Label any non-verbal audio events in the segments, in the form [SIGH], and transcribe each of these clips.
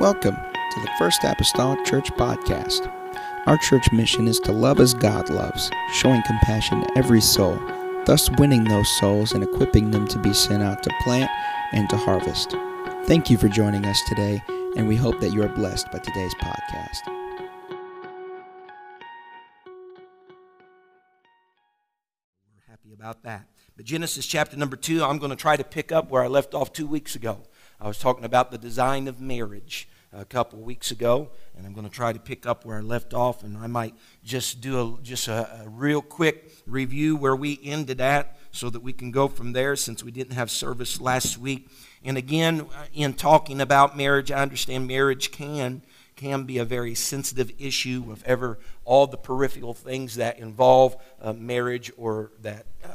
Welcome to the First Apostolic Church Podcast. Our church mission is to love as God loves, showing compassion to every soul, thus winning those souls and equipping them to be sent out to plant and to harvest. Thank you for joining us today, and we hope that you are blessed by today's podcast. We're happy about that. But Genesis chapter number two, I'm going to try to pick up where I left off two weeks ago. I was talking about the design of marriage a couple weeks ago, and I'm going to try to pick up where I left off, and I might just do a, just a, a real quick review where we ended at so that we can go from there since we didn't have service last week. And again, in talking about marriage, I understand marriage can can be a very sensitive issue of ever all the peripheral things that involve uh, marriage or that uh,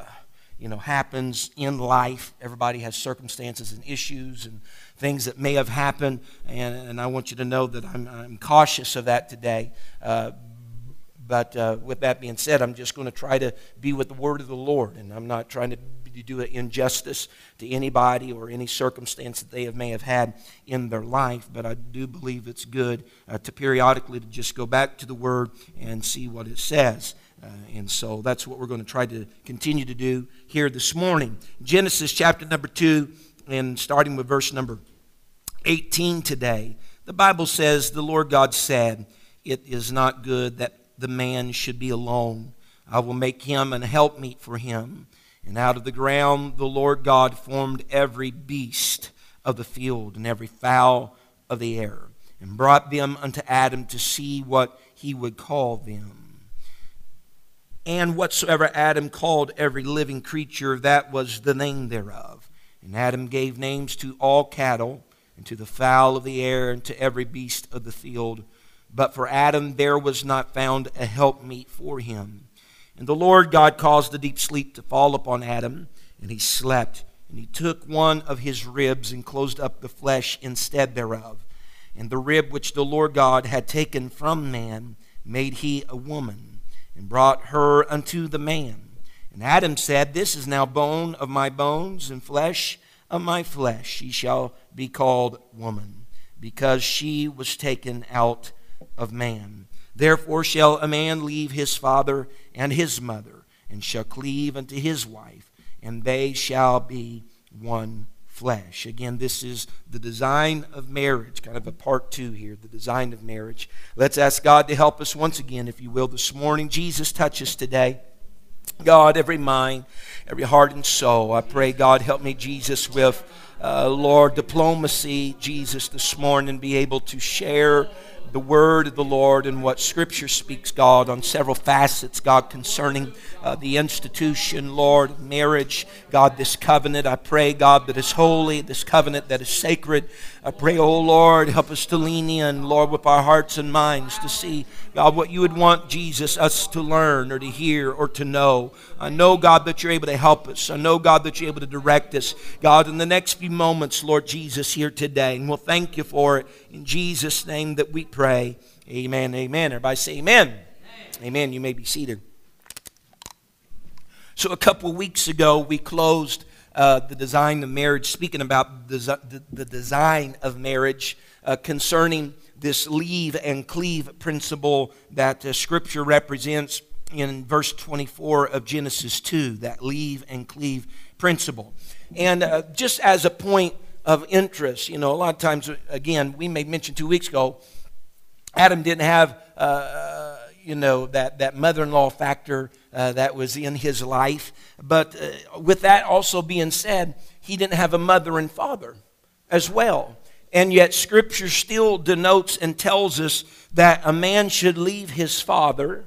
you know happens in life. Everybody has circumstances and issues and things that may have happened, and, and I want you to know that I'm, I'm cautious of that today. Uh, but uh, with that being said, I'm just going to try to be with the word of the Lord, and I'm not trying to do an injustice to anybody or any circumstance that they have, may have had in their life. But I do believe it's good uh, to periodically to just go back to the word and see what it says. Uh, and so that's what we're going to try to continue to do here this morning. Genesis chapter number 2, and starting with verse number 18 today, the Bible says, The Lord God said, It is not good that the man should be alone. I will make him an helpmeet for him. And out of the ground the Lord God formed every beast of the field and every fowl of the air, and brought them unto Adam to see what he would call them. And whatsoever Adam called every living creature, that was the name thereof. And Adam gave names to all cattle, and to the fowl of the air, and to every beast of the field. But for Adam there was not found a helpmeet for him. And the Lord God caused a deep sleep to fall upon Adam, and he slept. And he took one of his ribs and closed up the flesh instead thereof. And the rib which the Lord God had taken from man made he a woman, and brought her unto the man. And Adam said, This is now bone of my bones and flesh of my flesh. She shall be called woman, because she was taken out of man. Therefore shall a man leave his father and his mother, and shall cleave unto his wife, and they shall be one flesh. Again, this is the design of marriage, kind of a part two here, the design of marriage. Let's ask God to help us once again, if you will, this morning. Jesus, touch us today. God, every mind, every heart and soul. I pray, God, help me, Jesus, with, uh, Lord, diplomacy, Jesus, this morning, be able to share the word of the Lord and what Scripture speaks, God, on several facets, God, concerning uh, the institution, Lord, marriage, God, this covenant. I pray, God, that is holy, this covenant that is sacred. I pray, oh Lord, help us to lean in, Lord, with our hearts and minds to see, God, what you would want Jesus, us to learn or to hear or to know. I know, God, that you're able to help us. I know, God, that you're able to direct us. God, in the next few moments, Lord Jesus, here today. And we'll thank you for it. In Jesus' name that we pray. Amen. Amen. Everybody say amen. Amen. amen. You may be seated. So, a couple of weeks ago, we closed uh, the design of marriage, speaking about the, the, the design of marriage uh, concerning this leave and cleave principle that uh, Scripture represents in verse 24 of Genesis 2, that leave and cleave principle. And uh, just as a point of interest, you know, a lot of times, again, we may mention two weeks ago, Adam didn't have, uh, you know, that, that mother in law factor uh, that was in his life. But uh, with that also being said, he didn't have a mother and father as well. And yet, Scripture still denotes and tells us that a man should leave his father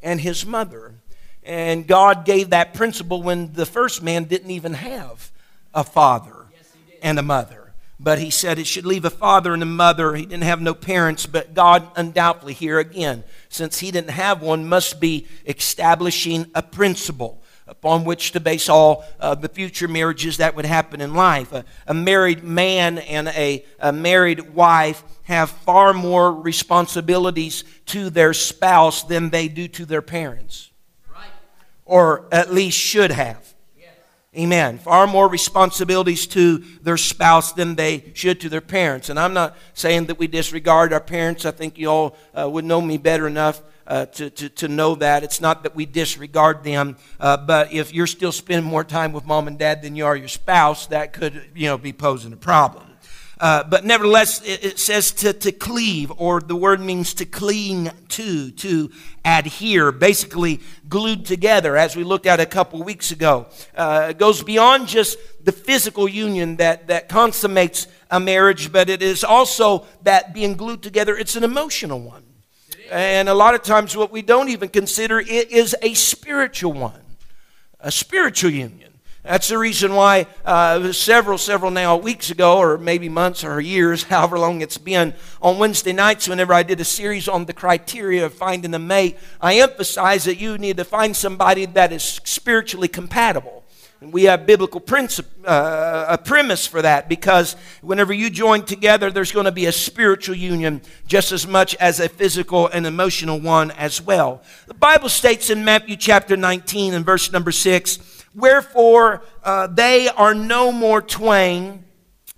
and his mother. And God gave that principle when the first man didn't even have a father and a mother but he said it should leave a father and a mother. He didn't have no parents, but God undoubtedly here again, since he didn't have one, must be establishing a principle upon which to base all uh, the future marriages that would happen in life. A, a married man and a, a married wife have far more responsibilities to their spouse than they do to their parents, right. or at least should have. Amen. Far more responsibilities to their spouse than they should to their parents. And I'm not saying that we disregard our parents. I think you all uh, would know me better enough uh, to, to, to know that. It's not that we disregard them, uh, but if you're still spending more time with mom and dad than you are your spouse, that could you know, be posing a problem. Uh, but nevertheless, it, it, says to, to cleave, or the word means to cling to, to adhere, basically glued together, as we looked at a couple weeks ago. Uh, it goes beyond just the physical union that, that consummates a marriage, but it is also that being glued together, it's an emotional one. And a lot of times, what we don't even consider it is a spiritual one, a spiritual union. That's the reason why uh, several, several now weeks ago, or maybe months or years, [LAUGHS] however long it's been, on Wednesday nights, whenever I did a series on the criteria of finding a mate, I emphasized that you need to find somebody that is spiritually compatible. And we have biblical principle, uh, a premise for that because whenever you join together, there's going to be a spiritual union just as much as a physical and emotional one as well. The Bible states in Matthew chapter 19 and verse number 6 Wherefore uh, they are no more twain,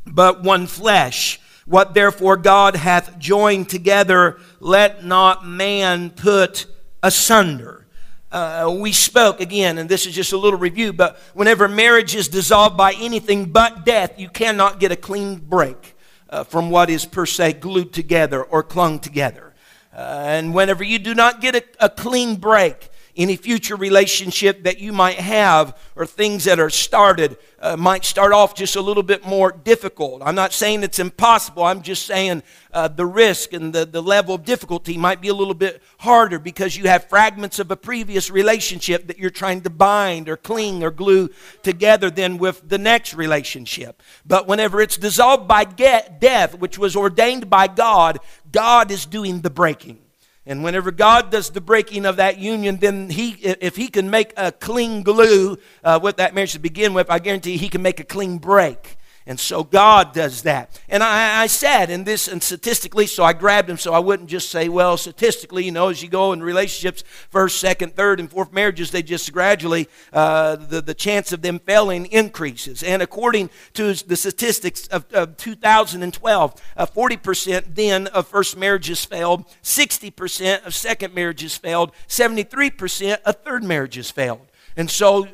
but one flesh. What therefore God hath joined together, let not man put asunder. Uh, we spoke again, and this is just a little review, but whenever marriage is dissolved by anything but death, you cannot get a clean break uh, from what is per se glued together or clung together. Uh, and whenever you do not get a, a clean break, any future relationship that you might have or things that are started uh, might start off just a little bit more difficult. I'm not saying it's impossible. I'm just saying uh, the risk and the, the level of difficulty might be a little bit harder because you have fragments of a previous relationship that you're trying to bind or cling or glue together than with the next relationship. But whenever it's dissolved by get, death, which was ordained by God, God is doing the breaking. And whenever God does the breaking of that union, then he, if He can make a clean glue uh, with that marriage to begin with, I guarantee He can make a clean break. And so God does that. And I, I, said in this, and statistically, so I grabbed him so I wouldn't just say, well, statistically, you know, as you go in relationships, first, second, third, and fourth marriages, they just gradually, uh, the, the chance of them failing increases. And according to the statistics of, of 2012, uh, 40% then of first marriages failed, 60% of second marriages failed, 73% of third marriages failed. And so,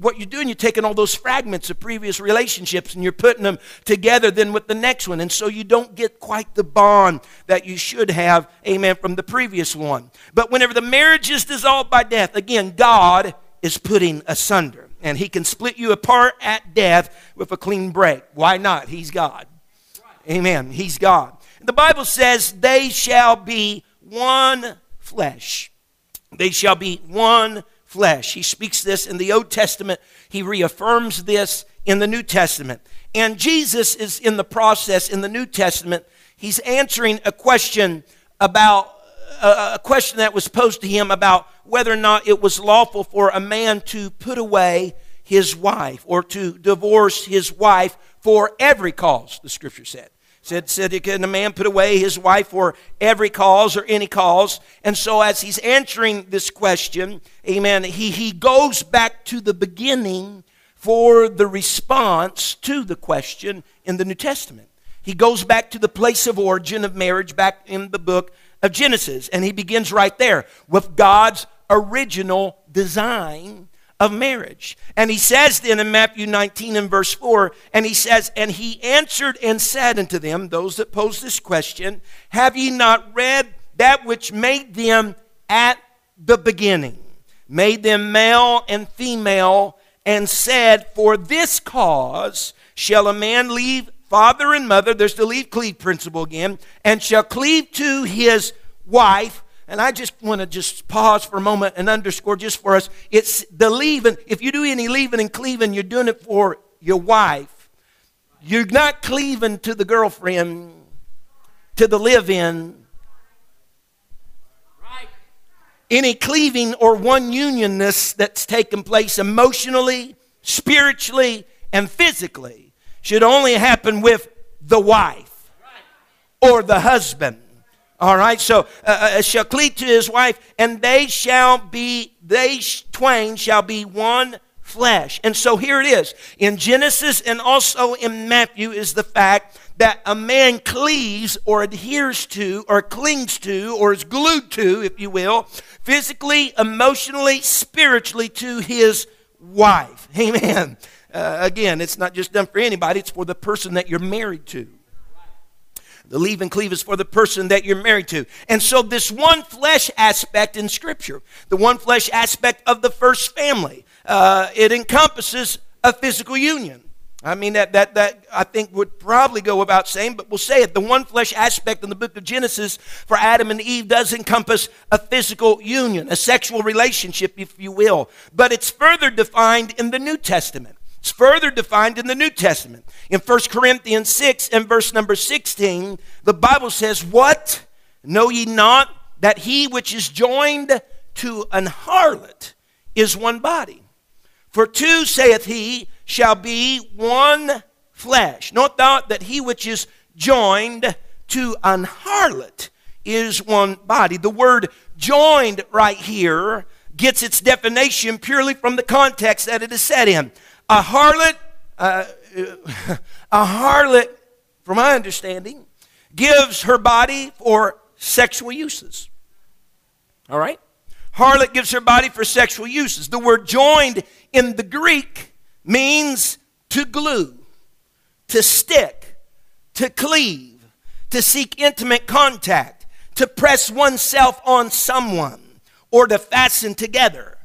what you're doing, you're taking all those fragments of previous relationships and you're putting them together then with the next one. And so, you don't get quite the bond that you should have, amen, from the previous one. But whenever the marriage is dissolved by death, again, God is putting asunder. And He can split you apart at death with a clean break. Why not? He's God. Amen. He's God. The Bible says, they shall be one flesh. They shall be one flesh. He speaks this in the Old Testament, he reaffirms this in the New Testament. And Jesus is in the process in the New Testament, he's answering a question about a question that was posed to him about whether or not it was lawful for a man to put away his wife or to divorce his wife for every cause, the scripture said. Said, said, can a man put away his wife for every cause or any cause? And so, as he's answering this question, amen, he, he goes back to the beginning for the response to the question in the New Testament. He goes back to the place of origin of marriage back in the book of Genesis. And he begins right there with God's original design of marriage. And he says then in Matthew 19 and verse 4, and he says, And he answered and said unto them, those that pose this question, Have ye not read that which made them at the beginning? Made them male and female, and said, For this cause shall a man leave father and mother, there's the leave cleave principle again, and shall cleave to his wife and I just want to just pause for a moment and underscore just for us it's the leaving. If you do any leaving and cleaving, you're doing it for your wife. You're not cleaving to the girlfriend, to the live in. Any cleaving or one unionness that's taken place emotionally, spiritually, and physically should only happen with the wife or the husband. All right, so uh, uh, shall cleave to his wife, and they shall be, they twain shall be one flesh. And so here it is. In Genesis and also in Matthew is the fact that a man cleaves or adheres to or clings to or is glued to, if you will, physically, emotionally, spiritually to his wife. Amen. Uh, again, it's not just done for anybody, it's for the person that you're married to. The leave and cleave is for the person that you're married to. And so, this one flesh aspect in Scripture, the one flesh aspect of the first family, uh, it encompasses a physical union. I mean, that, that, that I think would probably go without saying, but we'll say it. The one flesh aspect in the book of Genesis for Adam and Eve does encompass a physical union, a sexual relationship, if you will. But it's further defined in the New Testament. It's further defined in the New Testament. In 1 Corinthians 6 and verse number 16, the Bible says, What? Know ye not that he which is joined to an harlot is one body? For two, saith he, shall be one flesh. Note thou that he which is joined to an harlot is one body. The word joined right here gets its definition purely from the context that it is set in. A harlot, uh, [LAUGHS] a harlot, from my understanding, gives her body for sexual uses. All right? Harlot gives her body for sexual uses. The word joined in the Greek means to glue, to stick, to cleave, to seek intimate contact, to press oneself on someone, or to fasten together.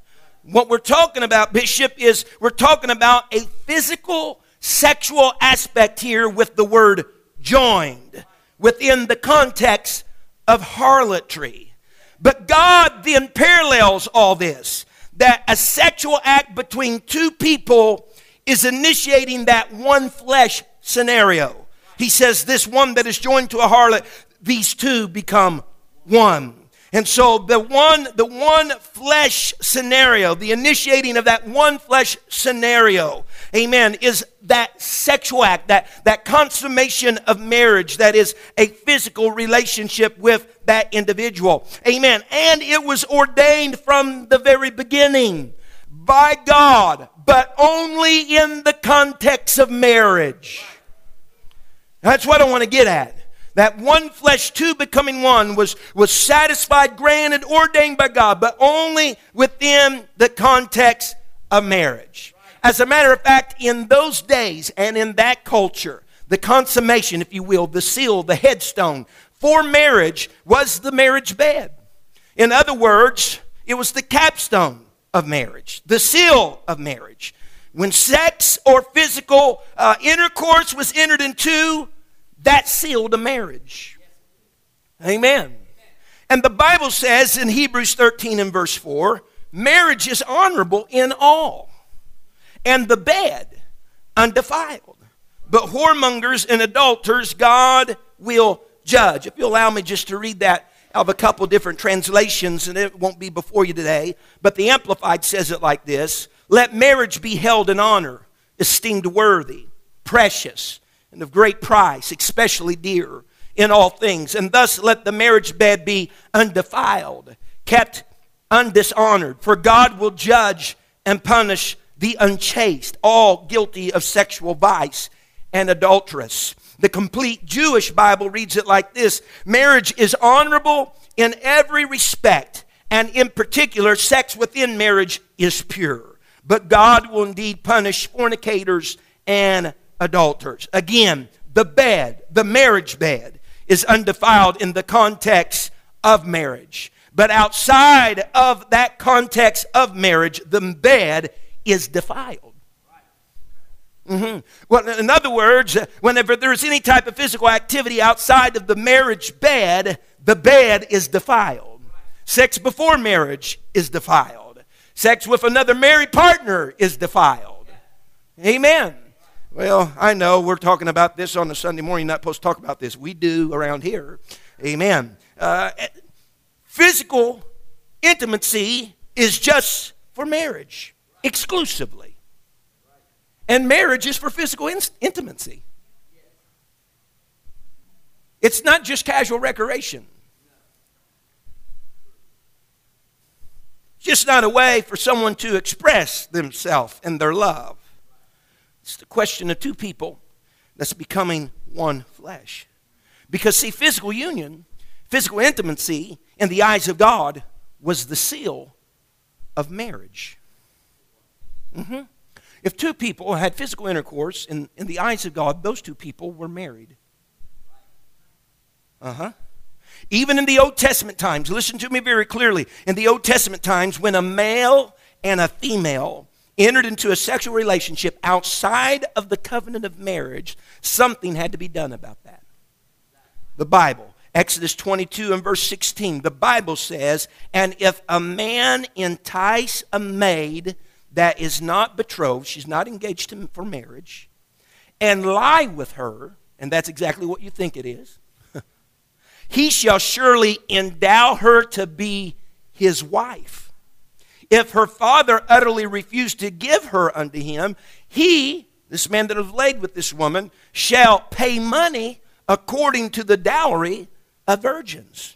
What we're talking about, Bishop, is we're talking about a physical, sexual aspect here with the word joined within the context of harlotry. But God then parallels all this that a sexual act between two people is initiating that one flesh scenario. He says, This one that is joined to a harlot, these two become one. And so the one, the one flesh scenario, the initiating of that one flesh scenario, amen, is that sexual act, that, that consummation of marriage that is a physical relationship with that individual. Amen. And it was ordained from the very beginning by God, but only in the context of marriage. That's what I want to get at that one flesh, two becoming one, was, was satisfied, granted, ordained by God, but only within the context of marriage. As a matter of fact, in those days and in that culture, the consummation, if you will, the seal, the headstone for marriage was the marriage bed. In other words, it was the capstone of marriage, the seal of marriage. When sex or physical uh, intercourse was entered into, that sealed a marriage. Amen. And the Bible says in Hebrews 13 and verse 4 marriage is honorable in all, and the bed undefiled. But whoremongers and adulterers God will judge. If you allow me just to read that of a couple different translations, and it won't be before you today, but the Amplified says it like this Let marriage be held in honor, esteemed worthy, precious and of great price, especially dear in all things. And thus let the marriage bed be undefiled, kept undishonored. For God will judge and punish the unchaste, all guilty of sexual vice and adulteress. The complete Jewish Bible reads it like this Marriage is honorable in every respect, and in particular, sex within marriage is pure. But God will indeed punish fornicators and adulterers. Again, the bed, the marriage bed, is undefiled in the context of marriage. But outside of that context of marriage, the bed is defiled. Mm-hmm. Well, in other words, whenever there's any type of physical activity outside of the marriage bed, the bed is defiled. Sex before marriage is defiled. Sex with another married partner is defiled. Amen. Well, I know we're talking about this on a Sunday morning. Not supposed to talk about this. We do around here. Amen. Uh, physical intimacy is just for marriage exclusively. And marriage is for physical in- intimacy. It's not just casual recreation. It's just not a way for someone to express themselves and their love. It's the question of two people that's becoming one flesh. Because, see, physical union, physical intimacy in the eyes of God was the seal of marriage. Mm-hmm. If two people had physical intercourse in, in the eyes of God, those two people were married. Uh huh. Even in the Old Testament times, listen to me very clearly. In the Old Testament times, when a male and a female entered into a sexual relationship outside of the covenant of marriage, something had to be done about that. The Bible, Exodus 22 and verse 16, the Bible says, And if a man entice a maid that is not betrothed, she's not engaged to, for marriage, and lie with her, and that's exactly what you think it is, [LAUGHS] he shall surely endow her to be his wife. If her father utterly refused to give her unto him, he, this man that has laid with this woman, shall pay money according to the dowry of virgins.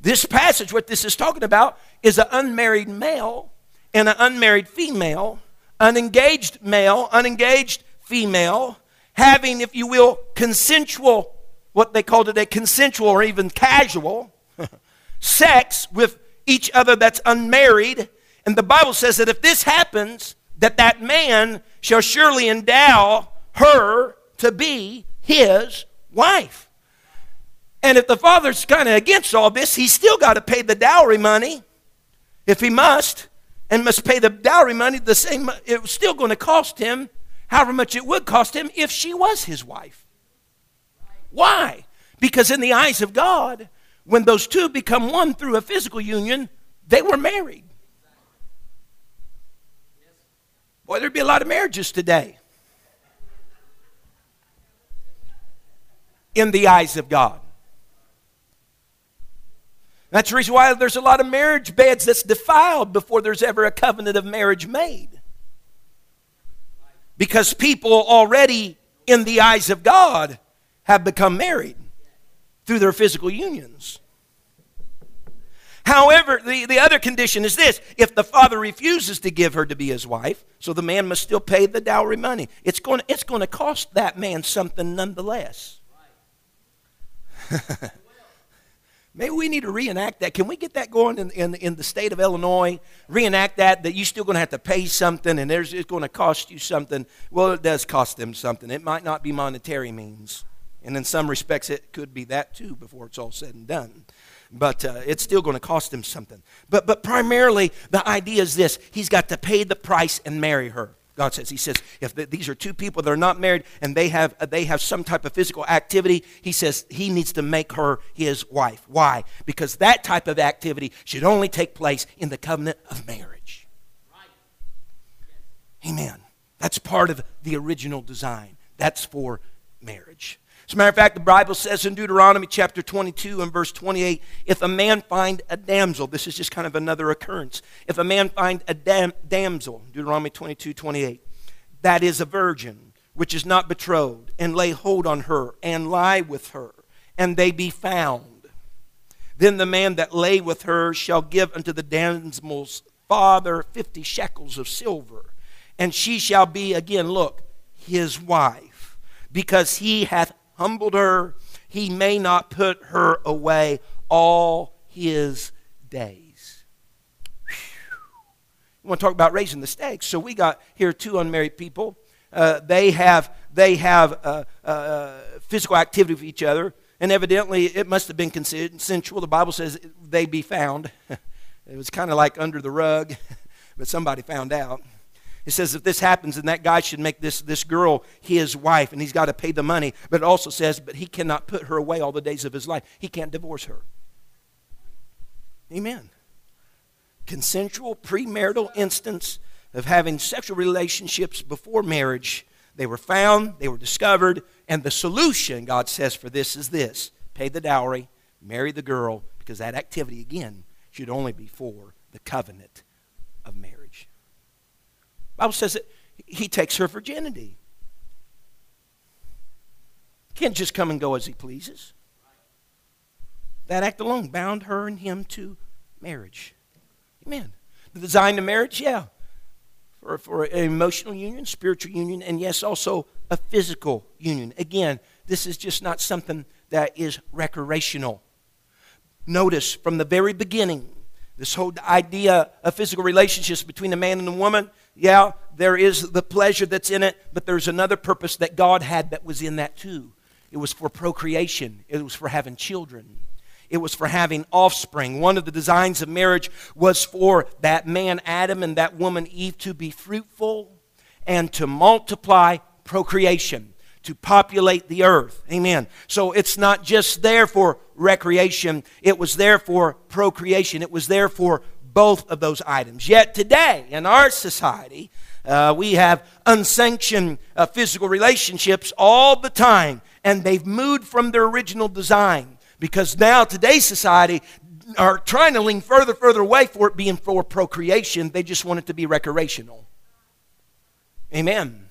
This passage, what this is talking about, is an unmarried male and an unmarried female, unengaged male, unengaged female, having, if you will, consensual what they call today consensual or even casual [LAUGHS] sex with each other that's unmarried. And the Bible says that if this happens, that that man shall surely endow her to be his wife. And if the father's kind of against all this, he's still got to pay the dowry money if he must, and must pay the dowry money the same. It was still going to cost him however much it would cost him if she was his wife. Why? Because in the eyes of God, when those two become one through a physical union, they were married. Boy, there'd be a lot of marriages today. In the eyes of God. That's the reason why there's a lot of marriage beds that's defiled before there's ever a covenant of marriage made. Because people already, in the eyes of God, have become married through their physical unions. However, the, the other condition is this if the father refuses to give her to be his wife, so the man must still pay the dowry money. It's going, to, it's going to cost that man something nonetheless. [LAUGHS] Maybe we need to reenact that. Can we get that going in, in, in the state of Illinois? Reenact that, that you're still going to have to pay something and there's, it's going to cost you something. Well, it does cost them something. It might not be monetary means. And in some respects, it could be that too before it's all said and done. But uh, it's still going to cost him something. But, but primarily, the idea is this he's got to pay the price and marry her. God says, He says, if the, these are two people that are not married and they have, uh, they have some type of physical activity, He says He needs to make her His wife. Why? Because that type of activity should only take place in the covenant of marriage. Amen. That's part of the original design. That's for marriage. As a matter of fact, the Bible says in Deuteronomy chapter 22 and verse 28 if a man find a damsel, this is just kind of another occurrence. If a man find a dam- damsel, Deuteronomy 22 28, that is a virgin, which is not betrothed, and lay hold on her, and lie with her, and they be found, then the man that lay with her shall give unto the damsel's father fifty shekels of silver, and she shall be, again, look, his wife, because he hath humbled her, he may not put her away all his days. Whew. You want to talk about raising the stakes? So we got here two unmarried people. Uh, they have they have uh, uh, physical activity with each other, and evidently it must have been consensual. The Bible says they be found. [LAUGHS] it was kind of like under the rug, [LAUGHS] but somebody found out. It says if this happens, then that guy should make this, this girl his wife, and he's got to pay the money. But it also says, but he cannot put her away all the days of his life. He can't divorce her. Amen. Consensual premarital instance of having sexual relationships before marriage. They were found, they were discovered, and the solution, God says, for this is this pay the dowry, marry the girl, because that activity, again, should only be for the covenant of marriage. Bible says that he takes her virginity. Can't just come and go as he pleases. That act alone bound her and him to marriage. Amen. The design of marriage, yeah. For, for an emotional union, spiritual union, and yes, also a physical union. Again, this is just not something that is recreational. Notice from the very beginning, this whole idea of physical relationships between a man and a woman, yeah, there is the pleasure that's in it, but there's another purpose that God had that was in that too. It was for procreation, it was for having children, it was for having offspring. One of the designs of marriage was for that man Adam and that woman Eve to be fruitful and to multiply procreation to populate the earth. Amen. So it's not just there for recreation, it was there for procreation. It was there for both of those items. Yet today, in our society, uh, we have unsanctioned uh, physical relationships all the time, and they've moved from their original design because now today's society are trying to lean further, further away for it being for procreation. They just want it to be recreational. Amen.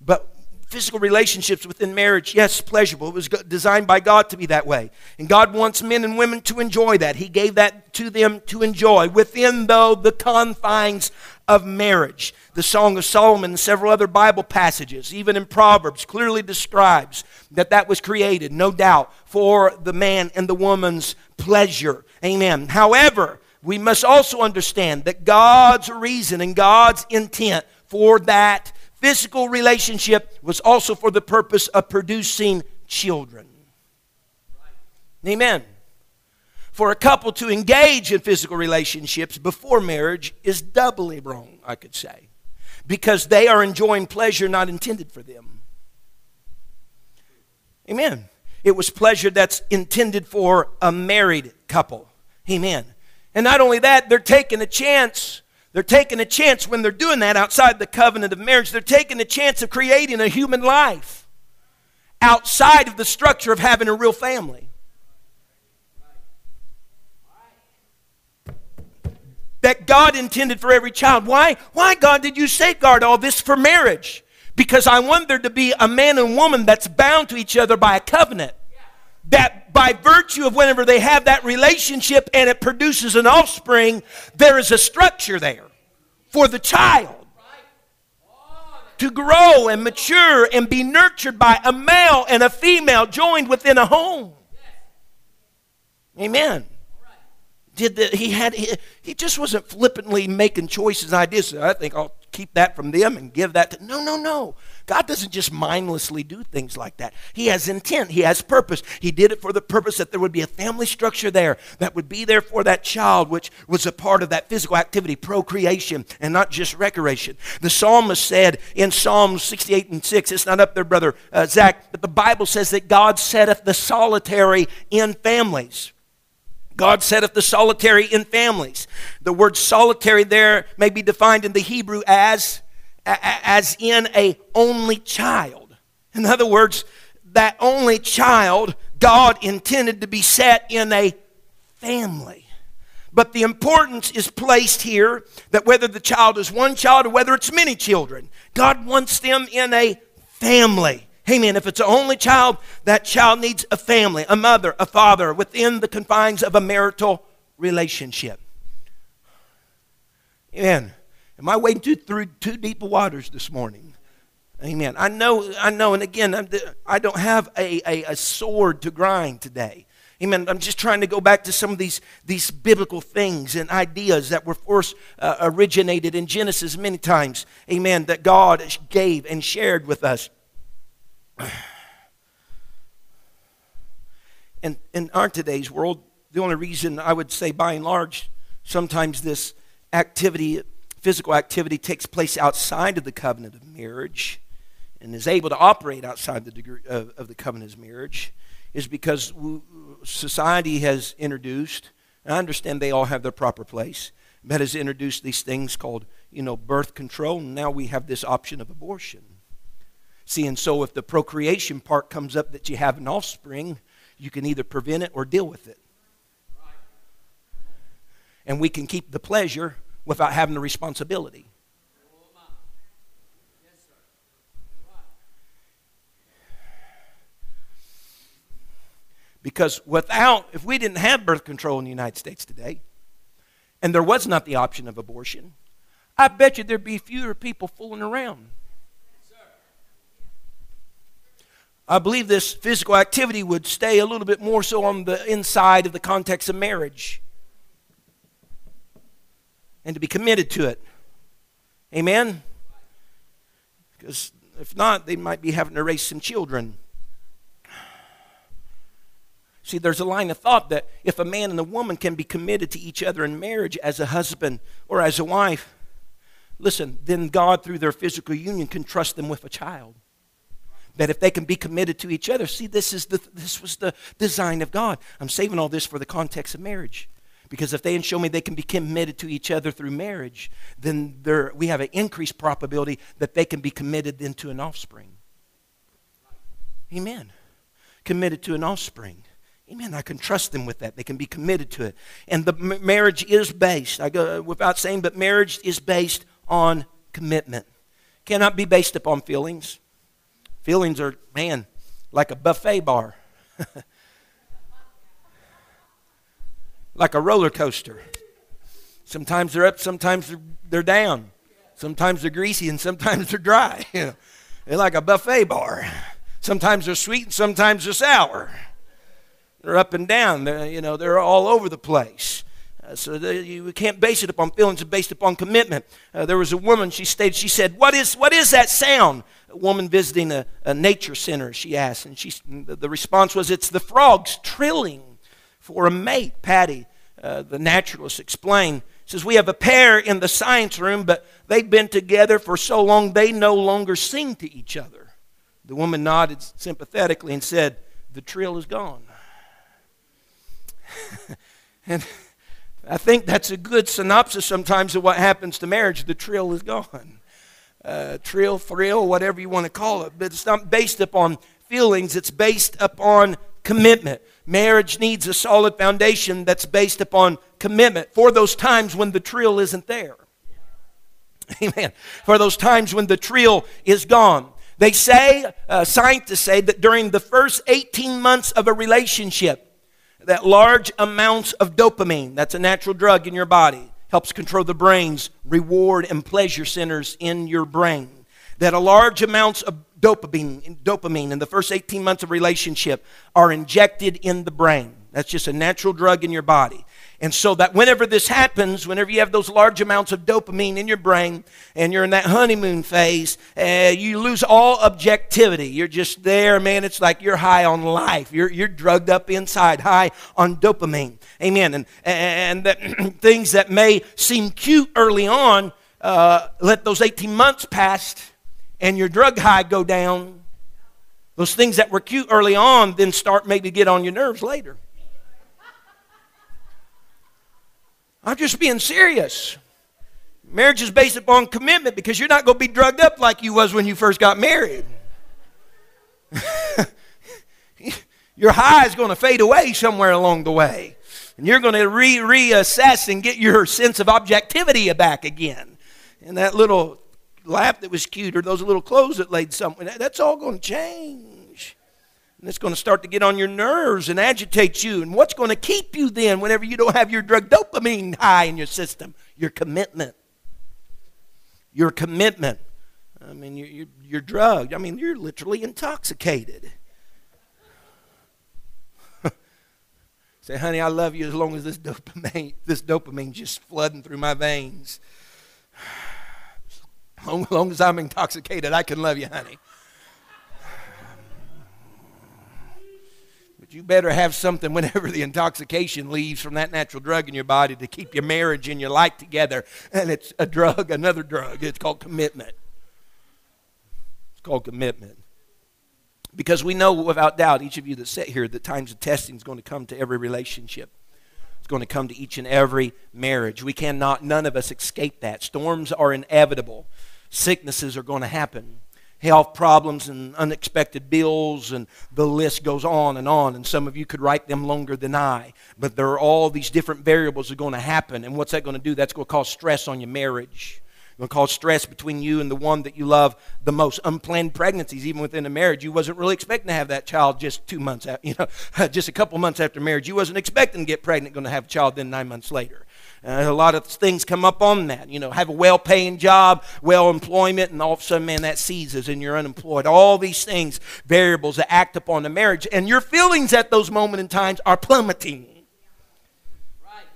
But physical relationships within marriage, yes, pleasurable. It was designed by God to be that way. And God wants men and women to enjoy that. He gave that to them to enjoy within, though, the confines of marriage. The Song of Solomon and several other Bible passages, even in Proverbs, clearly describes that that was created, no doubt, for the man and the woman's pleasure. Amen. However, we must also understand that God's reason and God's intent for that physical relationship was also for the purpose of producing children. Amen. For a couple to engage in physical relationships before marriage is doubly wrong, I could say, because they are enjoying pleasure not intended for them. Amen. It was pleasure that's intended for a married couple. Amen. And not only that, they're taking a chance they're taking a chance when they're doing that outside the covenant of marriage. They're taking a chance of creating a human life outside of the structure of having a real family. That God intended for every child. Why? Why, God, did you safeguard all this for marriage? Because I want there to be a man and woman that's bound to each other by a covenant. That by virtue of whenever they have that relationship and it produces an offspring, there is a structure there for the child to grow and mature and be nurtured by a male and a female joined within a home. Amen. Did the, he had he, he just wasn't flippantly making choices and ideas. I think I'll keep that from them and give that to no no no. God doesn't just mindlessly do things like that. He has intent, He has purpose. He did it for the purpose that there would be a family structure there that would be there for that child, which was a part of that physical activity, procreation, and not just recreation. The psalmist said in Psalm 68 and 6, it's not up there, brother uh, Zach, but the Bible says that God setteth the solitary in families. God setteth the solitary in families. The word solitary there may be defined in the Hebrew as as in a only child. In other words, that only child God intended to be set in a family. But the importance is placed here that whether the child is one child or whether it's many children, God wants them in a family. Amen. If it's an only child, that child needs a family, a mother, a father within the confines of a marital relationship. Amen. Am I wading too, through too deep waters this morning? Amen. I know, I know, and again, I'm, I don't have a, a, a sword to grind today. Amen. I'm just trying to go back to some of these, these biblical things and ideas that were first uh, originated in Genesis many times. Amen. That God gave and shared with us. [SIGHS] And in our today's world, the only reason I would say by and large, sometimes this activity physical activity takes place outside of the covenant of marriage and is able to operate outside the degree of, of the covenant of marriage is because society has introduced, I understand they all have their proper place, but has introduced these things called, you know, birth control, and now we have this option of abortion. See, and so if the procreation part comes up that you have an offspring, you can either prevent it or deal with it. And we can keep the pleasure without having the responsibility. Because without, if we didn't have birth control in the United States today, and there was not the option of abortion, I bet you there'd be fewer people fooling around. I believe this physical activity would stay a little bit more so on the inside of the context of marriage and to be committed to it. Amen? Because if not, they might be having to raise some children. See, there's a line of thought that if a man and a woman can be committed to each other in marriage as a husband or as a wife, listen, then God, through their physical union, can trust them with a child that if they can be committed to each other see this is the this was the design of god i'm saving all this for the context of marriage because if they show me they can be committed to each other through marriage then there we have an increased probability that they can be committed into an offspring amen committed to an offspring Amen. I can trust them with that. They can be committed to it. And the marriage is based, I go uh, without saying, but marriage is based on commitment. Cannot be based upon feelings. Feelings are, man, like a buffet bar, [LAUGHS] like a roller coaster. Sometimes they're up, sometimes they're down. Sometimes they're greasy and sometimes they're dry. [LAUGHS] they're like a buffet bar. Sometimes they're sweet and sometimes they're sour. They're up and down. They're, you know, they're all over the place. Uh, so the, you can't base it upon feelings, it's based upon commitment. Uh, there was a woman, she stated, she said, what is, what is that sound? Woman visiting a, a nature center, she asked. And she, the response was, it's the frogs trilling for a mate. Patty, uh, the naturalist, explained, says, we have a pair in the science room, but they've been together for so long they no longer sing to each other. The woman nodded sympathetically and said, the trill is gone. [LAUGHS] and I think that's a good synopsis sometimes of what happens to marriage. The trill is gone. Uh, trill, thrill, whatever you want to call it. But it's not based upon feelings, it's based upon commitment. Marriage needs a solid foundation that's based upon commitment for those times when the trill isn't there. [LAUGHS] Amen. For those times when the trill is gone. They say, uh, scientists say, that during the first 18 months of a relationship, that large amounts of dopamine, that's a natural drug in your body, helps control the brain's reward and pleasure centers in your brain. That a large amounts of dopamine, dopamine in the first 18 months of relationship are injected in the brain. That's just a natural drug in your body. And so that whenever this happens, whenever you have those large amounts of dopamine in your brain and you're in that honeymoon phase, uh, you lose all objectivity. You're just there, man. It's like you're high on life. You're, you're drugged up inside, high on dopamine. Amen. And, and that [CLEARS THROAT] things that may seem cute early on, uh, let those 18 months pass and your drug high go down. Those things that were cute early on then start maybe get on your nerves later. I'm just being serious. Marriage is based upon commitment because you're not going to be drugged up like you was when you first got married. [LAUGHS] Your high is going to fade away somewhere along the way. And you're going to re- reassess and get your sense of objectivity back again. And that little lap that was cute or those little clothes that laid somewhere, that's all going to change. And it's going to start to get on your nerves and agitate you. And what's going to keep you then whenever you don't have your drug dopamine high in your system? Your commitment. Your commitment. I mean, you're, you're, you're drugged. I mean, you're literally intoxicated. [LAUGHS] Say, honey, I love you as long as this dopamine, [LAUGHS] this dopamine's just flooding through my veins. [SIGHS] As long, long as I'm intoxicated, I can love you, honey. You better have something whenever the intoxication leaves from that natural drug in your body to keep your marriage and your life together. And it's a drug, another drug. It's called commitment. It's called commitment. Because we know without doubt, each of you that sit here, that times of testing is going to come to every relationship. It's going to come to each and every marriage. We cannot, none of us escape that. Storms are inevitable. Sicknesses are going to happen health problems and unexpected bills, and the list goes on and on. And some of you could write them longer than I. But there are all these different variables that are going to happen. And what's that going to do? That's going to cause stress on your marriage. Going to cause stress between you and the one that you love the most. Unplanned pregnancies, even within a marriage, you wasn't really expecting to have that child just two months after, [LAUGHS] you know, just a couple months after marriage. You wasn't expecting to get pregnant, going to have a child then nine months later. Uh, a lot of things come up on that. You know, have a well paying job, well employment, and all of a sudden, man, that seizes and you're unemployed. All these things, variables that act upon the marriage. And your feelings at those moments in times are plummeting.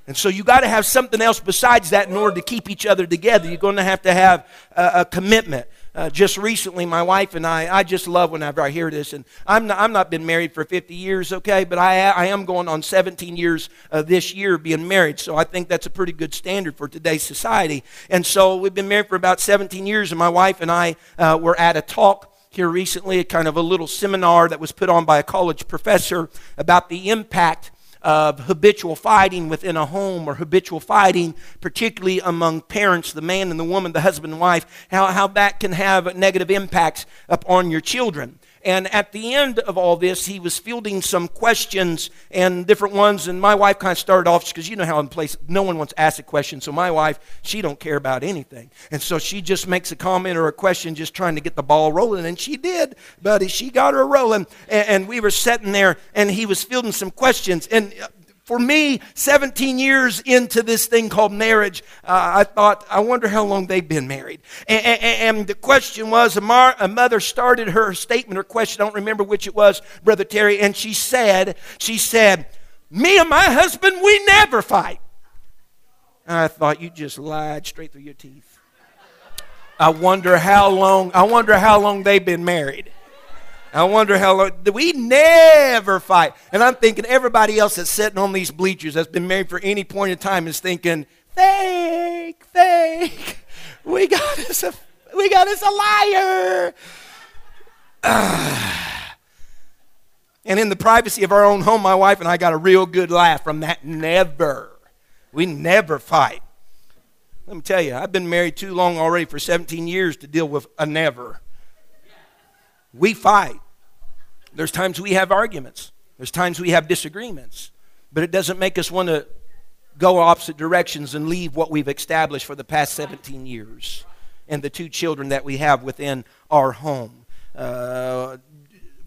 And so you got to have something else besides that in order to keep each other together. You're going to have to have a, a commitment. Uh, just recently, my wife and I, I just love whenever I hear this. And I'm not, I'm not been married for 50 years, okay, but I, I am going on 17 years uh, this year being married. So I think that's a pretty good standard for today's society. And so we've been married for about 17 years, and my wife and I uh, were at a talk here recently, a kind of a little seminar that was put on by a college professor about the impact of habitual fighting within a home or habitual fighting, particularly among parents, the man and the woman, the husband and wife, how, how that can have negative impacts upon your children. And at the end of all this, he was fielding some questions and different ones. And my wife kind of started off because you know how in place no one wants to ask a question. So my wife, she don't care about anything, and so she just makes a comment or a question, just trying to get the ball rolling. And she did, buddy. She got her rolling. And, and we were sitting there, and he was fielding some questions. And uh, for me, 17 years into this thing called marriage, uh, I thought, I wonder how long they've been married. And, and, and the question was a, mar, a, mother started her statement or question, I don't remember which it was, Brother Terry, and she said, she said, Me and my husband, we never fight. And I thought, you just lied straight through your teeth. I wonder how long, I wonder how long they've been married. I wonder how long. We never fight. And I'm thinking everybody else that's sitting on these bleachers that's been married for any point in time is thinking, fake, fake. We got us a, we got us a liar. [SIGHS] And in the privacy of our own home, my wife and I got a real good laugh from that. Never. We never fight. Let me tell you, I've been married too long already for 17 years to deal with a never. We fight. There's times we have arguments, there's times we have disagreements, but it doesn't make us want to go opposite directions and leave what we've established for the past 17 years and the two children that we have within our home. Uh,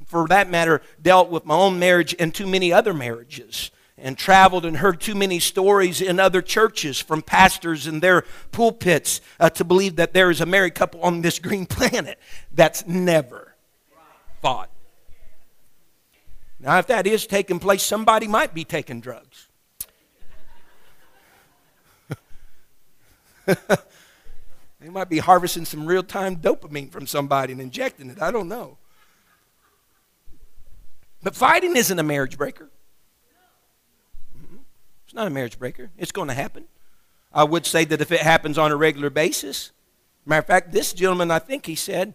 for that matter, dealt with my own marriage and too many other marriages and traveled and heard too many stories in other churches from pastors in their pulpits uh, to believe that there is a married couple on this green [LAUGHS] planet. That's never thought. Now, if that is taking place, somebody might be taking drugs. [LAUGHS] they might be harvesting some real time dopamine from somebody and injecting it. I don't know. But fighting isn't a marriage breaker. Mm-hmm. It's not a marriage breaker. It's going to happen. I would say that if it happens on a regular basis, matter of fact, this gentleman, I think he said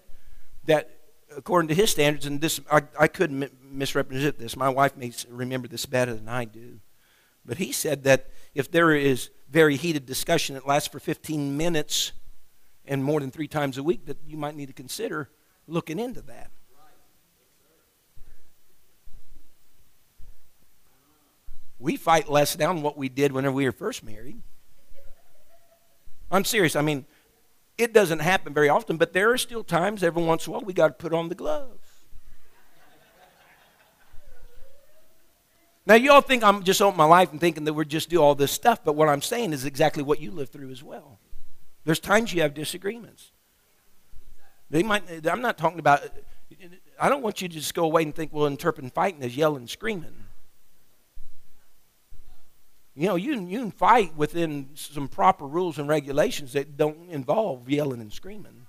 that according to his standards, and this I, I couldn't misrepresent this. My wife may remember this better than I do. But he said that if there is very heated discussion that lasts for 15 minutes and more than three times a week, that you might need to consider looking into that. We fight less now than what we did whenever we were first married. I'm serious. I mean, it doesn't happen very often, but there are still times, every once in a while, we got to put on the gloves. Now, you all think I'm just on my life and thinking that we're just do all this stuff, but what I'm saying is exactly what you live through as well. There's times you have disagreements. They might. I'm not talking about. I don't want you to just go away and think, well, interpreting fighting as yelling screaming. You know, you can, you can fight within some proper rules and regulations that don't involve yelling and screaming.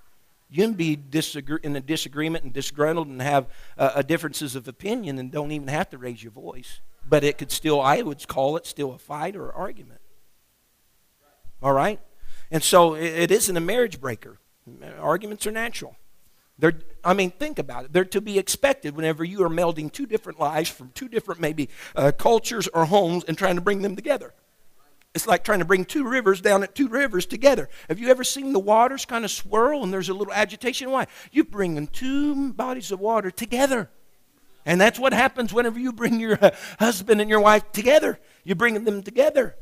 You can be disagree, in a disagreement and disgruntled and have uh, differences of opinion and don't even have to raise your voice. But it could still, I would call it still a fight or argument. All right? And so it, it isn't a marriage breaker. Arguments are natural. They're, I mean, think about it. They're to be expected whenever you are melding two different lives from two different, maybe, uh, cultures or homes and trying to bring them together. It's like trying to bring two rivers down at two rivers together. Have you ever seen the waters kind of swirl and there's a little agitation? Why? You're bringing two bodies of water together. And that's what happens whenever you bring your uh, husband and your wife together. You're bringing them together.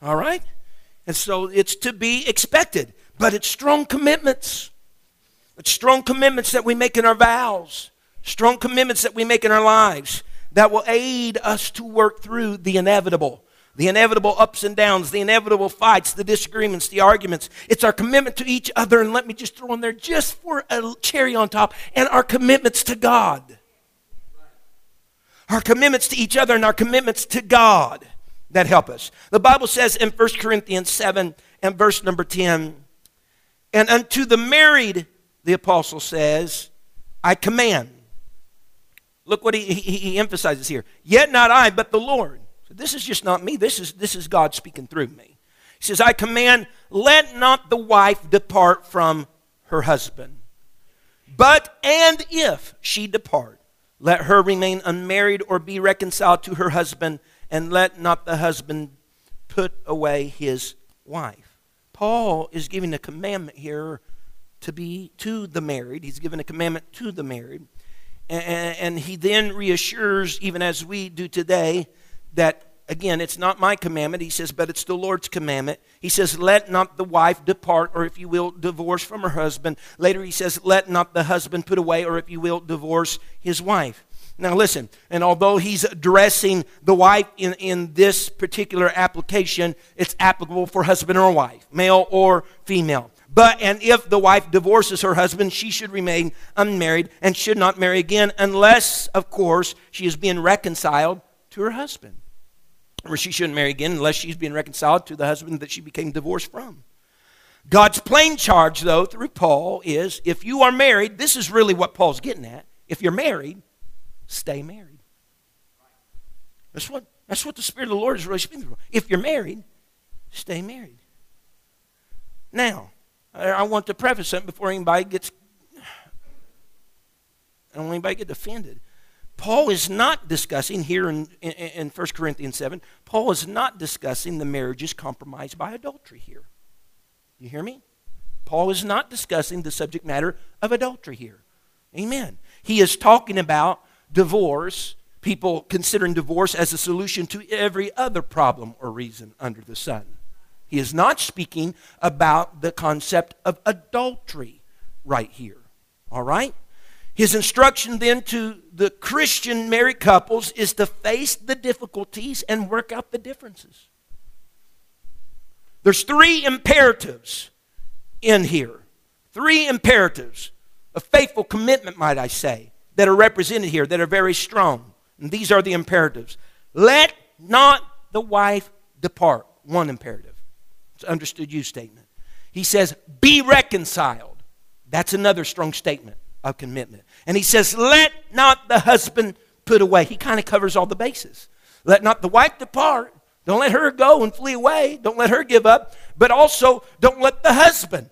All right? And so it's to be expected, but it's strong commitments. It's strong commitments that we make in our vows, strong commitments that we make in our lives that will aid us to work through the inevitable. the inevitable ups and downs, the inevitable fights, the disagreements, the arguments. It's our commitment to each other, and let me just throw in there just for a cherry on top, and our commitments to God. Our commitments to each other and our commitments to God that help us. The Bible says in 1 Corinthians 7 and verse number 10, and unto the married, the apostle says, I command. Look what he, he, he emphasizes here. Yet not I, but the Lord. So this is just not me. This is, this is God speaking through me. He says, I command, let not the wife depart from her husband. But, and if she depart, let her remain unmarried or be reconciled to her husband, and let not the husband put away his wife. Paul is giving a commandment here to be to the married. He's given a commandment to the married. And, and he then reassures, even as we do today, that again, it's not my commandment. He says, but it's the Lord's commandment. He says, let not the wife depart, or if you will, divorce from her husband. Later, he says, let not the husband put away, or if you will, divorce his wife. Now, listen, and although he's addressing the wife in, in this particular application, it's applicable for husband or wife, male or female. But, and if the wife divorces her husband, she should remain unmarried and should not marry again unless, of course, she is being reconciled to her husband. Or she shouldn't marry again unless she's being reconciled to the husband that she became divorced from. God's plain charge, though, through Paul is if you are married, this is really what Paul's getting at. If you're married, stay married. That's what, that's what the Spirit of the Lord is really speaking through. If you're married, stay married. Now, I want to preface something before anybody gets, I don't want anybody get offended. Paul is not discussing here in, in, in 1 Corinthians 7, Paul is not discussing the marriages compromised by adultery here. You hear me? Paul is not discussing the subject matter of adultery here. Amen. He is talking about divorce, people considering divorce as a solution to every other problem or reason under the sun. He is not speaking about the concept of adultery right here. All right? His instruction then to the Christian married couples is to face the difficulties and work out the differences. There's three imperatives in here. Three imperatives of faithful commitment, might I say, that are represented here that are very strong. And these are the imperatives. Let not the wife depart. One imperative. Understood you statement. He says, be reconciled. That's another strong statement of commitment. And he says, let not the husband put away. He kind of covers all the bases. Let not the wife depart. Don't let her go and flee away. Don't let her give up. But also, don't let the husband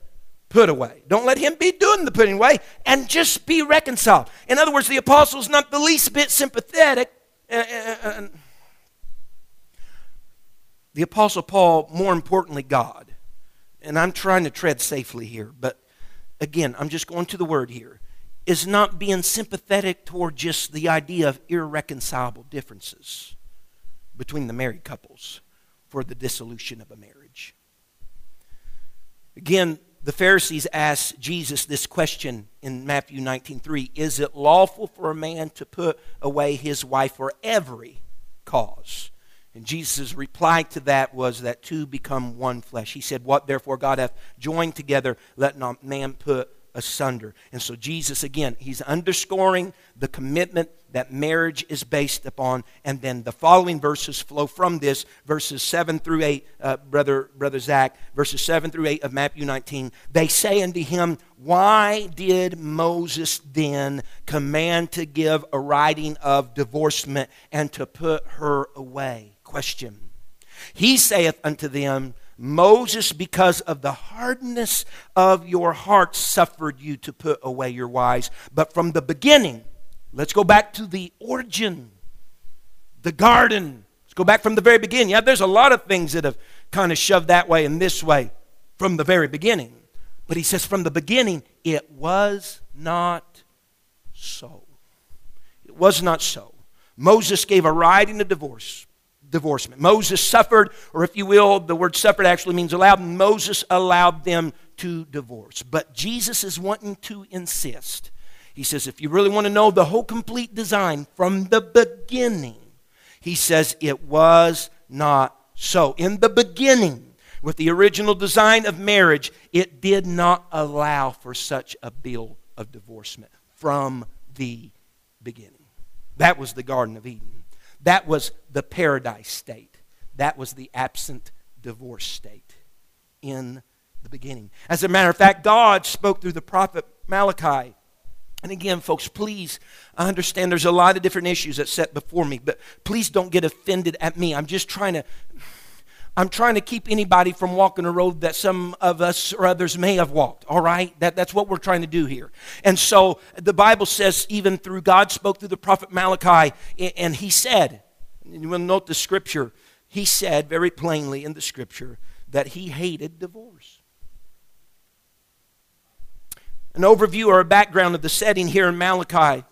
put away. Don't let him be doing the putting away and just be reconciled. In other words, the apostle's not the least bit sympathetic. Uh, uh, uh, the Apostle Paul, more importantly, God. And I'm trying to tread safely here, but again, I'm just going to the word here, is not being sympathetic toward just the idea of irreconcilable differences between the married couples for the dissolution of a marriage. Again, the Pharisees asked Jesus this question in Matthew 19:3, is it lawful for a man to put away his wife for every cause? And Jesus' reply to that was that two become one flesh. He said, What therefore God hath joined together, let not man put asunder. And so, Jesus, again, he's underscoring the commitment that marriage is based upon. And then the following verses flow from this verses 7 through 8, uh, brother, brother Zach, verses 7 through 8 of Matthew 19. They say unto him, Why did Moses then command to give a writing of divorcement and to put her away? Question. He saith unto them, Moses, because of the hardness of your heart, suffered you to put away your wives. But from the beginning, let's go back to the origin, the garden. Let's go back from the very beginning. Yeah, there's a lot of things that have kind of shoved that way and this way from the very beginning. But he says, from the beginning, it was not so. It was not so. Moses gave a writing of divorce divorcement. Moses suffered, or if you will, the word suffered actually means allowed. Moses allowed them to divorce. But Jesus is wanting to insist. He says, if you really want to know the whole complete design from the beginning, he says it was not So, in the beginning, with the original design of marriage, it did not allow for such a bill of divorcement from the beginning. That was the Garden of Eden. That was the paradise state. That was the absent divorce state in the beginning. As a matter of fact, God spoke through the prophet Malachi. And again, folks, please I understand there's a lot of different issues that set before me, but please don't get offended at me. I'm just trying to I'm trying to keep anybody from walking a road that some of us or others may have walked, all right? That, that's what we're trying to do here. And so the Bible says, even through God spoke through the prophet Malachi, and he said, you will note the scripture, he said very plainly in the scripture that he hated divorce. An overview or a background of the setting here in Malachi,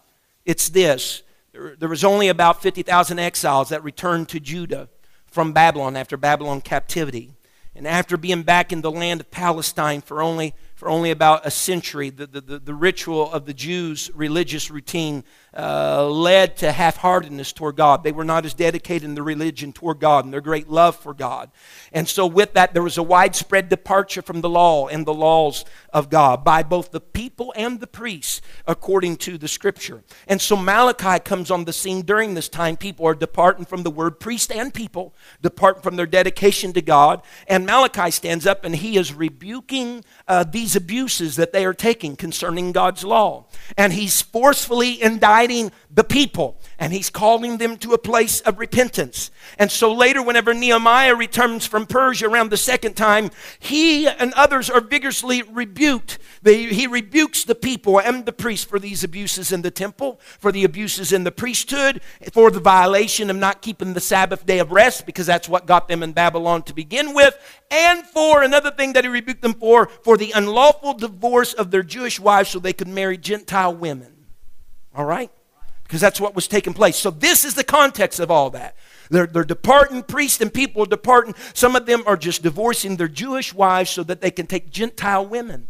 it's this. There, was only about 50,000 exiles that returned to Judah from Babylon after Babylon captivity. And after being back in the land of Palestine for only, for only about a century, the, the, the ritual of the Jews' religious routine uh, led to half heartedness toward God. They were not as dedicated in their religion toward God and their great love for God. And so, with that, there was a widespread departure from the law and the laws of God by both the people and the priests, according to the scripture. And so, Malachi comes on the scene during this time. People are departing from the word priest and people, departing from their dedication to God. And Malachi stands up and he is rebuking uh, these abuses that they are taking concerning God's law. And he's forcefully the people and he's calling them to a place of repentance. And so later, whenever Nehemiah returns from Persia around the second time, he and others are vigorously rebuked. They, he rebukes the people and the priests for these abuses in the temple, for the abuses in the priesthood, for the violation of not keeping the Sabbath day of rest, because that's what got them in Babylon to begin with, and for another thing that he rebuked them for, for the unlawful divorce of their Jewish wives so they could marry Gentile women. All right? Because that's what was taking place. So, this is the context of all that. They're, they're departing, priests and people are departing. Some of them are just divorcing their Jewish wives so that they can take Gentile women.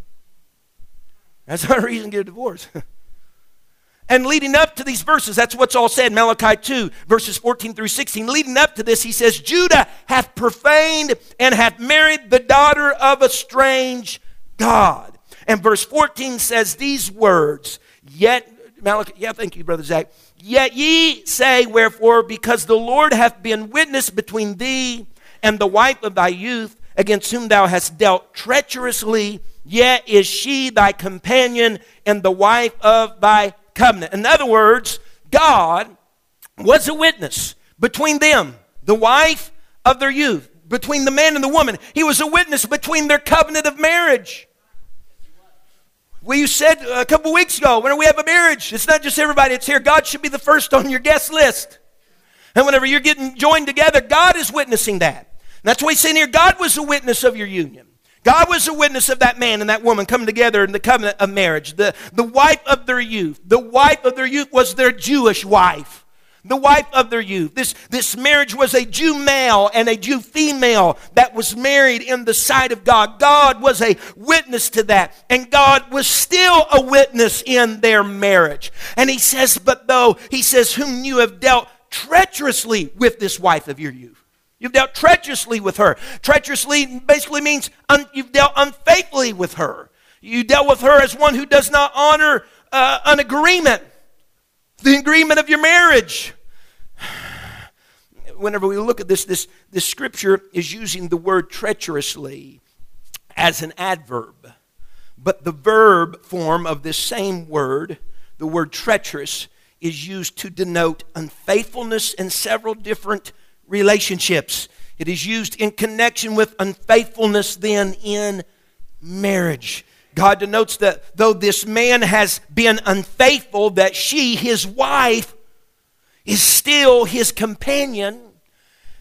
That's [LAUGHS] not a reason to get a divorce. [LAUGHS] and leading up to these verses, that's what's all said, Malachi 2, verses 14 through 16. Leading up to this, he says, Judah hath profaned and hath married the daughter of a strange God. And verse 14 says these words, Yet Malachi, yeah, thank you, Brother Zach. Yet ye say, Wherefore, because the Lord hath been witness between thee and the wife of thy youth, against whom thou hast dealt treacherously, yet is she thy companion and the wife of thy covenant. In other words, God was a witness between them, the wife of their youth, between the man and the woman. He was a witness between their covenant of marriage. Well, you said a couple weeks ago, when we have a marriage, it's not just everybody that's here. God should be the first on your guest list. And whenever you're getting joined together, God is witnessing that. And that's why he's saying here, God was a witness of your union. God was a witness of that man and that woman coming together in the covenant of marriage. The, the wife of their youth. The wife of their youth was their Jewish wife the wife of their youth. This, this marriage was a Jew male and a Jew female that was married in the sight of God. God was a witness to that, and God was still a witness in their marriage. And he says, But though, he says, Whom you have dealt treacherously with this wife of your youth. You've dealt treacherously with her. Treacherously basically means un, you've dealt unfaithfully with her. You dealt with her as one who does not honor uh, an agreement the agreement of your marriage. Whenever we look at this, this, this scripture is using the word treacherously as an adverb. But the verb form of this same word, the word treacherous, is used to denote unfaithfulness in several different relationships. It is used in connection with unfaithfulness then in marriage. God denotes that though this man has been unfaithful, that she, his wife, is still his companion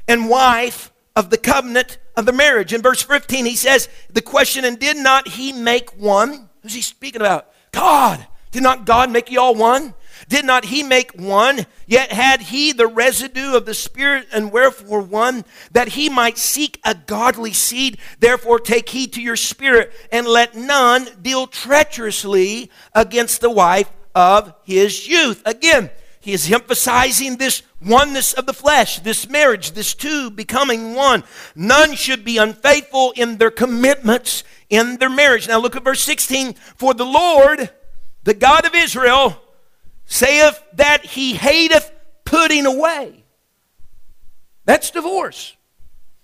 and wife of the covenant of the marriage. In verse 15, he says, The question, and did not he make one? Who's he speaking about? God. Did not God make you all one? Did not he make one? Yet had he the residue of the Spirit, and wherefore one? That he might seek a godly seed. Therefore take heed to your spirit, and let none deal treacherously against the wife of his youth. Again, he is emphasizing this oneness of the flesh, this marriage, this two becoming one. None should be unfaithful in their commitments in their marriage. Now look at verse 16. For the Lord, the God of Israel, saith that he hateth putting away. That's divorce.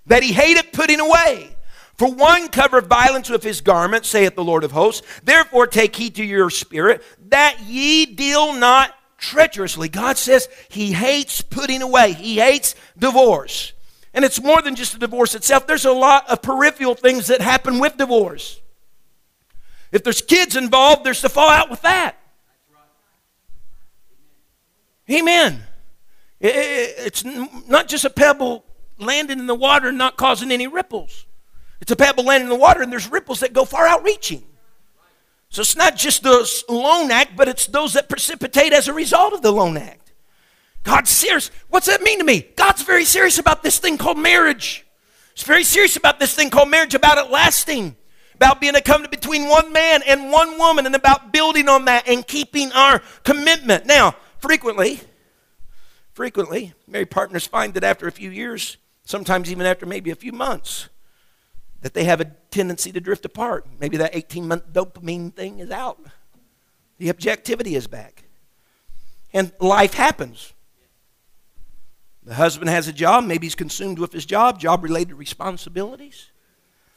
That he hateth putting away. For one cover of violence with his garment, saith the Lord of hosts. Therefore take heed to your spirit, that ye deal not treacherously. God says he hates putting away, he hates divorce. And it's more than just the divorce itself, there's a lot of peripheral things that happen with divorce. If there's kids involved, there's the fallout with that. Amen. It's not just a pebble landing in the water and not causing any ripples. It's a pebble landing in the water and there's ripples that go far out reaching. So it's not just the lone act, but it's those that precipitate as a result of the lone act. God's serious. What's that mean to me? God's very serious about this thing called marriage. He's very serious about this thing called marriage, about it lasting, about being a covenant between one man and one woman, and about building on that and keeping our commitment. Now, frequently, frequently, married partners find that after a few years, sometimes even after maybe a few months, that they have a tendency to drift apart. Maybe that 18 month dopamine thing is out, the objectivity is back. And life happens. The husband has a job, maybe he's consumed with his job, job related responsibilities.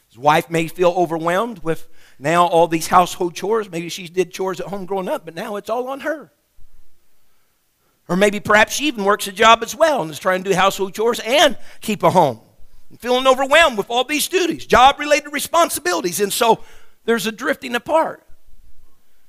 His wife may feel overwhelmed with now all these household chores. Maybe she did chores at home growing up, but now it's all on her. Or maybe perhaps she even works a job as well and is trying to do household chores and keep a home feeling overwhelmed with all these duties, job related responsibilities. And so there's a drifting apart.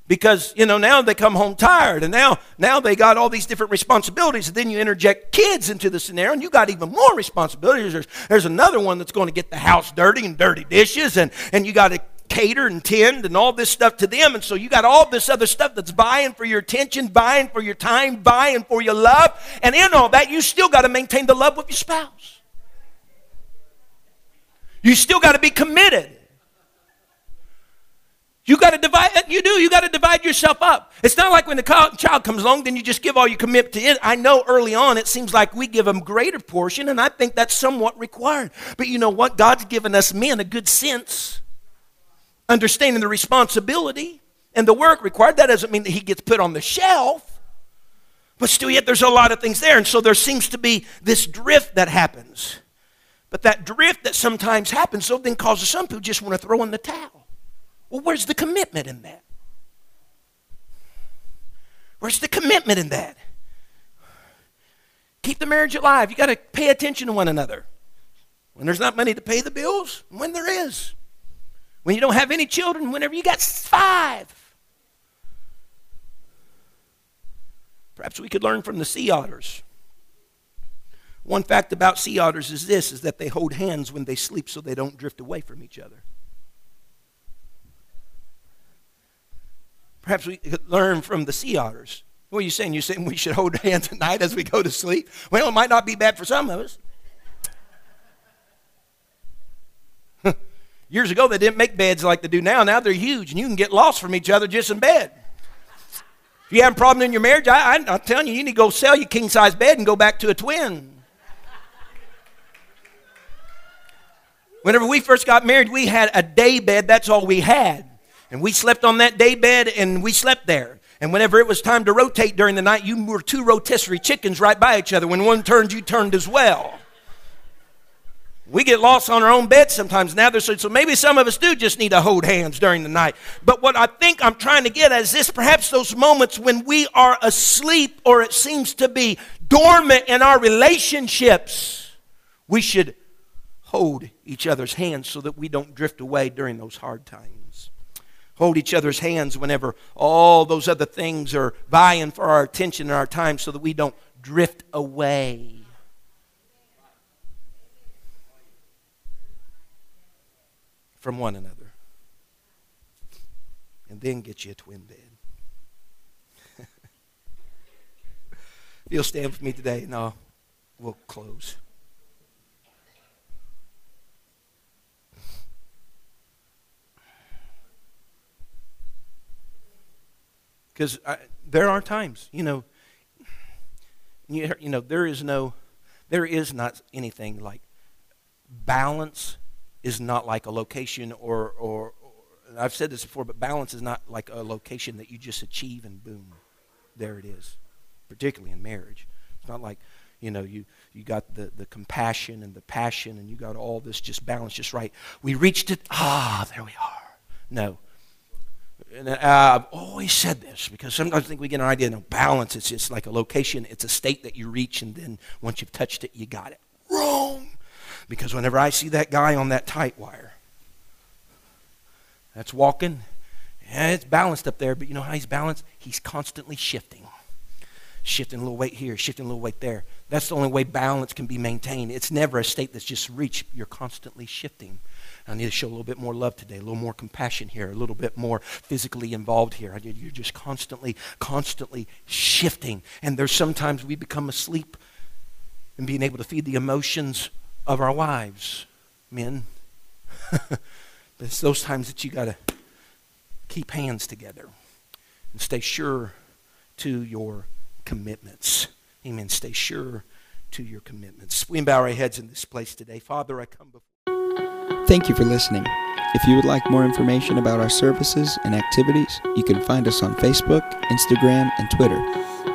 Because, you know, now they come home tired and now, now they got all these different responsibilities. And then you interject kids into the scenario and you got even more responsibilities. There's, there's another one that's going to get the house dirty and dirty dishes and, and you got to cater and tend and all this stuff to them. And so you got all this other stuff that's buying for your attention, buying for your time, buying for your love. And in all that, you still got to maintain the love with your spouse. You still got to be committed. You got to divide, you do, you got to divide yourself up. It's not like when the child comes along, then you just give all your commit to it. I know early on it seems like we give them greater portion, and I think that's somewhat required. But you know what? God's given us men a good sense, understanding the responsibility and the work required. That doesn't mean that he gets put on the shelf, but still, yet there's a lot of things there. And so there seems to be this drift that happens. But that drift that sometimes happens so then causes some people just want to throw in the towel. Well, where's the commitment in that? Where's the commitment in that? Keep the marriage alive. You got to pay attention to one another. When there's not money to pay the bills, when there is. When you don't have any children, whenever you got five. Perhaps we could learn from the sea otters. One fact about sea otters is this is that they hold hands when they sleep so they don't drift away from each other. Perhaps we could learn from the sea otters. What are you saying? You're saying we should hold [LAUGHS] hands at night as we go to sleep? Well, it might not be bad for some of us. Years ago, they didn't make beds like they do now. Now they're huge, and you can get lost from each other just in bed. If you have a problem in your marriage, I, am telling you, you need to go sell your king size bed and go back to a twin. Whenever we first got married, we had a day bed. That's all we had. And we slept on that day bed and we slept there. And whenever it was time to rotate during the night, you were two rotisserie chickens right by each other. When one turned, you turned as well. We get lost on our own bed sometimes now. So maybe some of us do just need to hold hands during the night. But what I think I'm trying to get at is this perhaps those moments when we are asleep or it seems to be dormant in our relationships, we should hold each other's hands so that we don't drift away during those hard times. Hold each other's hands whenever all those other things are vying for our attention and our time so that we don't drift away. From one another. And then get you a twin bed. [LAUGHS] you'll stand with me today, no, we'll close. Because there are times, you know, You, you know, there is no, there is not anything like balance is not like a location or, or, or I've said this before, but balance is not like a location that you just achieve and boom, there it is, particularly in marriage. It's not like, you know, you, you got the, the compassion and the passion and you got all this just balanced just right. We reached it. Ah, there we are. No. And uh, I've always said this because sometimes I think we get an idea. No, balance, it's just like a location. It's a state that you reach and then once you've touched it, you got it. Because whenever I see that guy on that tight wire, that's walking, yeah, it's balanced up there, but you know how he's balanced? He's constantly shifting. Shifting a little weight here, shifting a little weight there. That's the only way balance can be maintained. It's never a state that's just reached. You're constantly shifting. I need to show a little bit more love today, a little more compassion here, a little bit more physically involved here. You're just constantly, constantly shifting. And there's sometimes we become asleep in being able to feed the emotions of our wives, men. but [LAUGHS] it's those times that you got to keep hands together and stay sure to your commitments. Amen. Stay sure to your commitments. We bow our heads in this place today. Father, I come before. Thank you for listening. If you would like more information about our services and activities, you can find us on Facebook, Instagram, and Twitter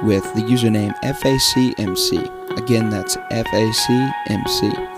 with the username FACMC. Again, that's FACMC.